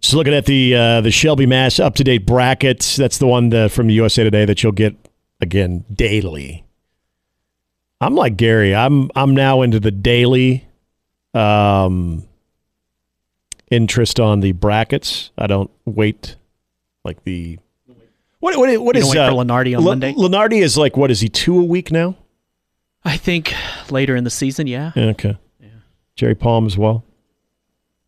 Just looking at the uh, the Shelby Mast up to date brackets. That's the one uh, from the USA Today that you'll get again daily. I'm like Gary. I'm I'm now into the daily um, interest on the brackets. I don't wait like the what what what You is uh, Lunardi on Le- Monday? Lunardi is like what is he two a week now? I think later in the season, yeah. Okay. Yeah, okay. Jerry Palm as well.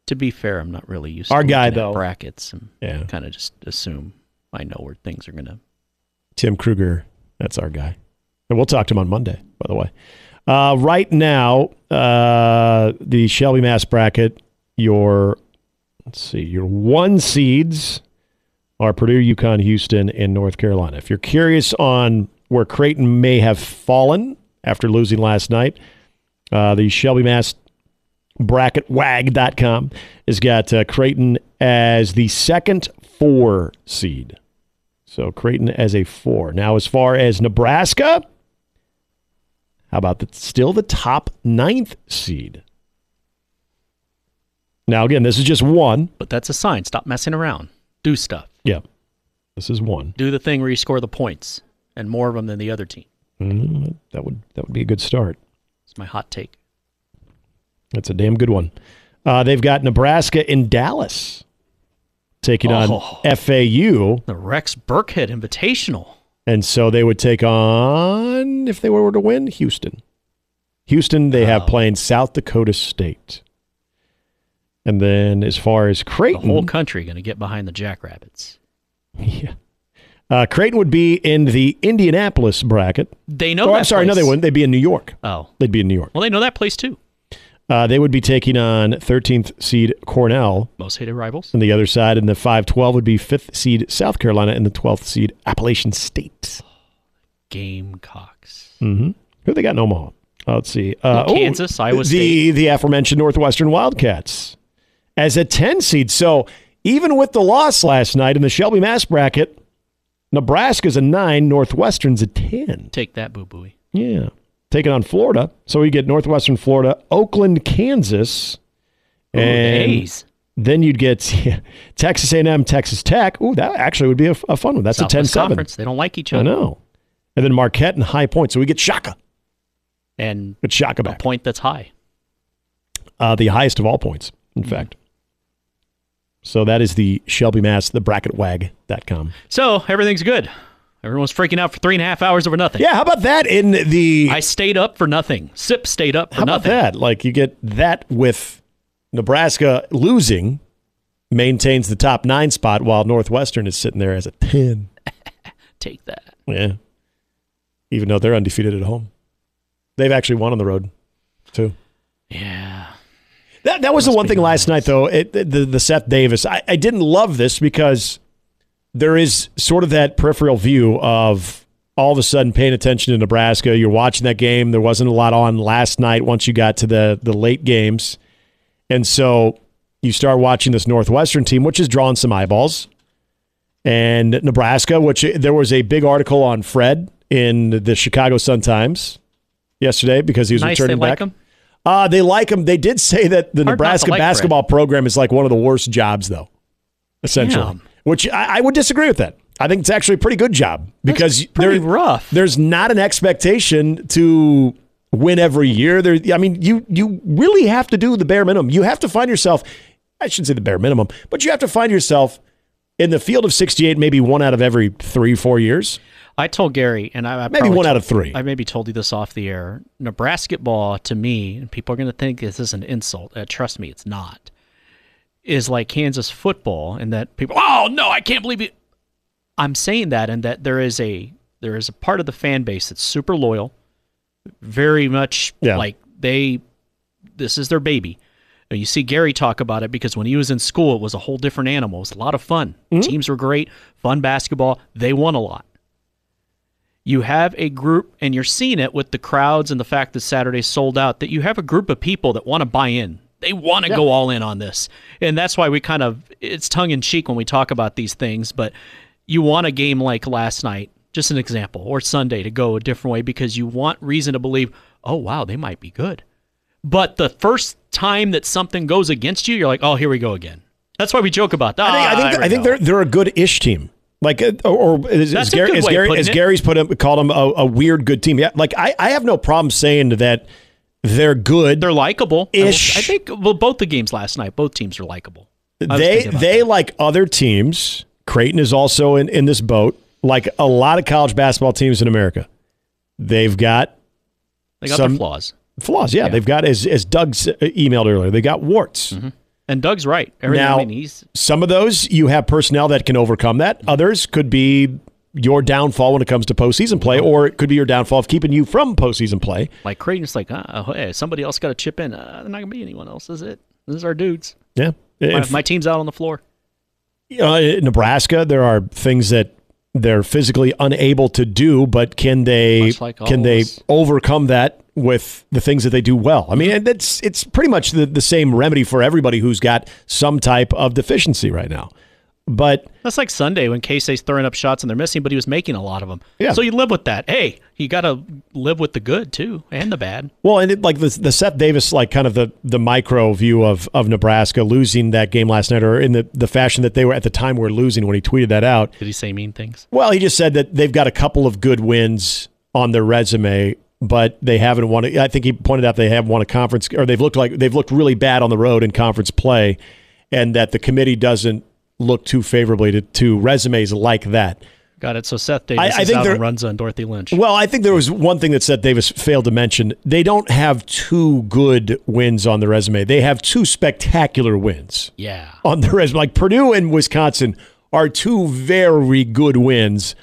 To be fair, I'm not really used Our to guy, though. brackets and Yeah. kind of just assume I know where things are going to. Tim Kruger, that's our guy. And we'll talk to him on Monday, by the way. Uh, right now, uh, the Shelby Mast bracket, your, let's see, your one seeds are Purdue, UConn, Houston, and North Carolina. If you're curious on where Creighton may have fallen after losing last night, uh, the Shelby Mast bracketwag.com has got uh, Creighton as the second four seed. So Creighton as a four. Now, as far as Nebraska, how about the, still the top ninth seed? Now, again, this is just one. But that's a sign. Stop messing around. Do stuff. Yeah, this is one. Do the thing where you score the points and more of them than the other team. Mm, that would that would be a good start. It's my hot take. That's a damn good one. Uh, they've got Nebraska in Dallas taking on Oh. FAU, The Rex Burkhead Invitational. and so they would take on if they were to win Houston. Houston, they have Oh. playing South Dakota State. And then as far as The Creighton, whole country going to get behind the Jackrabbits. yeah. Uh, Creighton would be in the Indianapolis bracket. They know oh, that I'm sorry, no, they wouldn't. They'd be in New York. Oh. They'd be in New York. Well, they know that place too. Uh, they would be taking on 13th seed Cornell. Most hated rivals. On the other side, and the 5-12 would be 5th seed South Carolina and the 12th seed Appalachian State. Gamecocks. Mm-hmm. Who they got in Omaha? Uh, let's see. Uh, Well, Kansas, Iowa the, State. The aforementioned Northwestern Wildcats as a 10 seed. So even with the loss last night in the Shelby Mast bracket, Nebraska's a 9, Northwestern's a 10. Take that, boo booey. Yeah. Taking on Florida. So we get Northwestern Florida, Oakland, Kansas, Ooh, and then you'd get yeah, Texas A&M, Texas Tech. Ooh, that actually would be a, a fun one. That's Southwest a 10-7. Conference. They don't like each other. I know. And then Marquette and High Point. So we get Shaka. And Get Shaka a point that's high. Uh, the highest of all points, in fact. So that is the Shelby Mast, the bracketwag.com. So everything's good. Everyone's freaking out for three and a half hours over nothing. Yeah, how about that in the. I stayed up for nothing. Sip stayed up for how about nothing. that? Like you get that with Nebraska losing, maintains the top nine spot, while Northwestern is sitting there as a 10. Take that. Yeah. Even though they're undefeated at home. They've actually won on the road, too. Yeah. That, that was the one thing last night, though. It, the, the Seth Davis. I, I didn't love this because there is sort of that peripheral view of all of a sudden paying attention to Nebraska. You're watching that game. There wasn't a lot on last night once you got to the, the late games. And so you start watching this Northwestern team, which has drawn some eyeballs. And Nebraska, which there was a big article on Fred in the Chicago Sun-Times yesterday because he was Nice. Returning like back. them. Uh, they like him. They did say that the Hard Nebraska like basketball program is like one of the worst jobs, though, essentially. Damn. Which I, I would disagree with that. I think it's actually a pretty good job because Pretty there- rough. there's not an expectation to win every year. There, I mean, you you really have to do the bare minimum. You have to find yourself. I shouldn't say the bare minimum, but you have to find yourself in the field of 68, maybe one out of every three, four years. I told Gary, and I, I Maybe one out of three. I maybe told you this off the air. Nebraska ball to me, and people are going to think this is an insult. Uh, trust me, it's not. Is like Kansas football, and that people, oh no, I can't believe it. I'm saying that, and that there is a there is a part of the fan base that's super loyal, very much Yeah. like they, this is their baby, Now, You see Gary talk about it because when he was in school, it was a whole different animal. It was a lot of fun. Mm-hmm. Teams were great, fun basketball. They won a lot. You have a group, and you're seeing it with the crowds and the fact that Saturday sold out, that you have a group of people that want to buy in. They want to go all in on this. And that's why we kind of, it's tongue in cheek when we talk about these things, but you want a game like last night, just an example, or Sunday to go a different way because you want reason to believe, oh, wow, they might be good. But the first time that something goes against you, you're like, oh, here we go again. That's why we joke about that. I think, I think, I think they're they're a good ish team. Like uh, or, or is, is Gary, is Gary as. Gary's put him called them a, a weird good team. Yeah, like I, I have no problem saying that they're good. they're likable. I will- Ish. I think well, both the games last night, both teams are likable. They they that. like other teams. Creighton is also in, in this boat. Like a lot of college basketball teams in America, they've got they got some- their flaws. flaws. Yeah, they've got as as Doug uh, emailed earlier, they got warts. And Doug's right. Everything, Now, I mean, he's Some of those you have personnel that can overcome that. Others could be your downfall when it comes to postseason play, or it could be your downfall of keeping you from postseason play. like Creighton's like, uh, hey, somebody else got to chip in. Uh, they're not gonna be anyone else, is it? This is our dudes. Yeah. My, my team's out on the floor. uh, in Nebraska, there are things that they're physically unable to do, but can they like can they overcome that with the things that they do well? I mean, and that's it's pretty much the, the same remedy for everybody who's got some type of deficiency right now. But That's like Sunday when Casey's throwing up shots and they're missing, but he was making a lot of them. Yeah. So you live with that. Hey, you got to live with the good too and the bad. well, and it, like the the Seth Davis, like kind of the the micro view of of Nebraska losing that game last night, or in the the fashion that they were at the time were losing when he tweeted that out. Did he say mean things? Well, he just said that they've got a couple of good wins on their resume, but they haven't won. I think he pointed out they haven't won a conference, or they've looked like they've looked really bad on the road in conference play, and that the committee doesn't look too favorably to, to resumes like that. Got it. So Seth Davis I is think they're- on Dorothy Lynch. Well, I think there was one thing that Seth Davis failed to mention. They don't have two good wins on the resume. They have two spectacular wins yeah. on the resume. Like Purdue and Wisconsin are two very good wins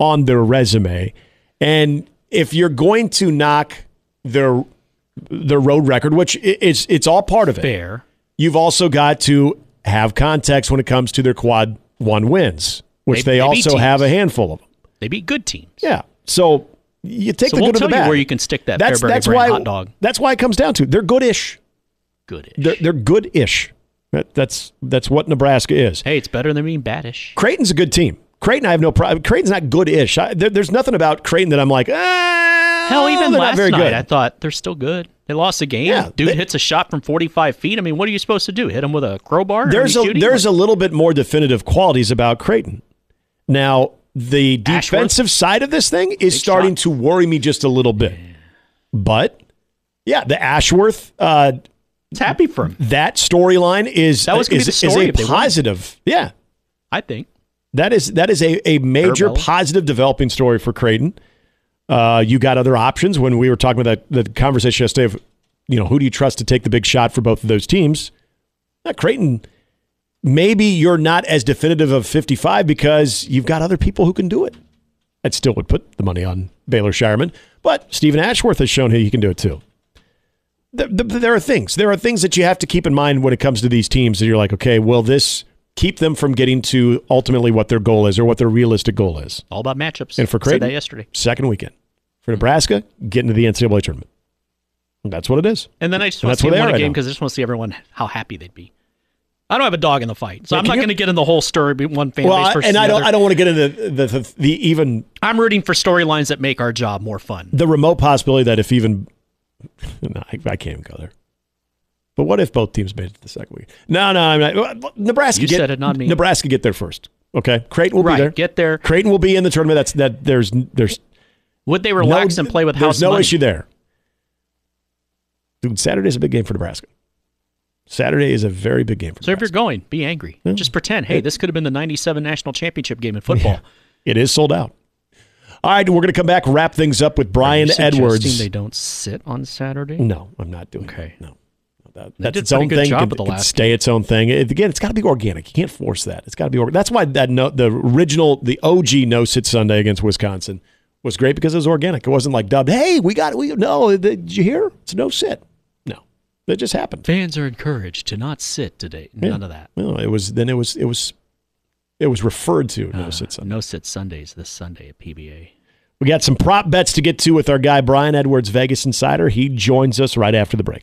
on their resume. And if you're going to knock their their road record, which i- it's it's all part of it, Fair. you've also got to have context when it comes to their quad one wins, which They- they, they also have a handful of them. They beat good teams. Yeah. So you take So the we'll good tell the you where you can stick that that's, Fairbury that's why, hot dog. That's why it comes down to they're good-ish. Good. They're they're good-ish. That, that's that's what Nebraska is. Hey, it's better than being badish. Creighton's a good team. Creighton, I have no problem. Creighton's not good-ish. I, there, there's nothing about Creighton that I'm like, ah, Hell, even last very night, good. I thought they're still good. They lost the game. Yeah, Dude they- hits a shot from 45 feet. I mean, what are you supposed to do? Hit him with a crowbar? there's a there's a little bit more definitive qualities about Creighton. Now, the Ashworth? defensive side of this thing is starting shot. to worry me just a little bit. But yeah, the Ashworth uh, It's happy for him. that storyline is That was is, the is a if they won. positive. Yeah, I think. that is that is a, a major positive developing story for Creighton. Uh, you got other options when we were talking about that the conversation yesterday of you know who do you trust to take the big shot for both of those teams? Creighton, maybe you're not as definitive of 55 because you've got other people who can do it. I still would put the money on Baylor Scheierman, but Steven Ashworth has shown he can do it too. There, are things. There are things that you have to keep in mind when it comes to these teams. That you're like, okay, will this keep them from getting to ultimately what their goal is or what their realistic goal is? All about matchups. And for Creighton, yesterday. second weekend for Nebraska, getting to the NCAA tournament. That's what it is. And then I just want to see where them win a right game because I just want to see everyone how happy they'd be. I don't have a dog in the fight, so I'm not going to get in the whole story. One fan Well, base versus and I don't. other. I don't want to get into the, the the even I'm rooting for storylines that make our job more fun. the remote possibility that if even no, I, I can't even go there. But what if both teams made it to the second week? No, no, I'm not. Nebraska. You get, said it, not me. Nebraska get there first. Okay, Creighton will right, be there. get there. Creighton will be in the tournament. That's that. There's there's Would they relax no, and play with There's house no money? issue there. Dude, Saturday's a big game for Nebraska. Saturday is a very big game for So if you're going, be angry. Just pretend, hey, this could have been the 97 national championship game in football. It is sold out. All right, we're going to come back, wrap things up with Brian Edwards. They don't sit on Saturday. No, I'm not doing Okay. it. No. That, that's its own thing. job It can, the can last stay its own thing. It- again, it's got to be organic. You can't force that. It's got to be organic. That's why that no, the original, the OG no sit Sunday against Wisconsin was great because it was organic. It wasn't like dubbed. Hey, we got it. We no. Did you hear? It's no sit. No, That just happened. Fans are encouraged to not sit today. Yeah. None of that. No, it was then it was it was it was referred to. No Uh, sit Sunday. No sit Sundays this Sunday at PBA. We got some prop bets to get to with our guy Brian Edwards, Vegas Insider. He joins us right after the break.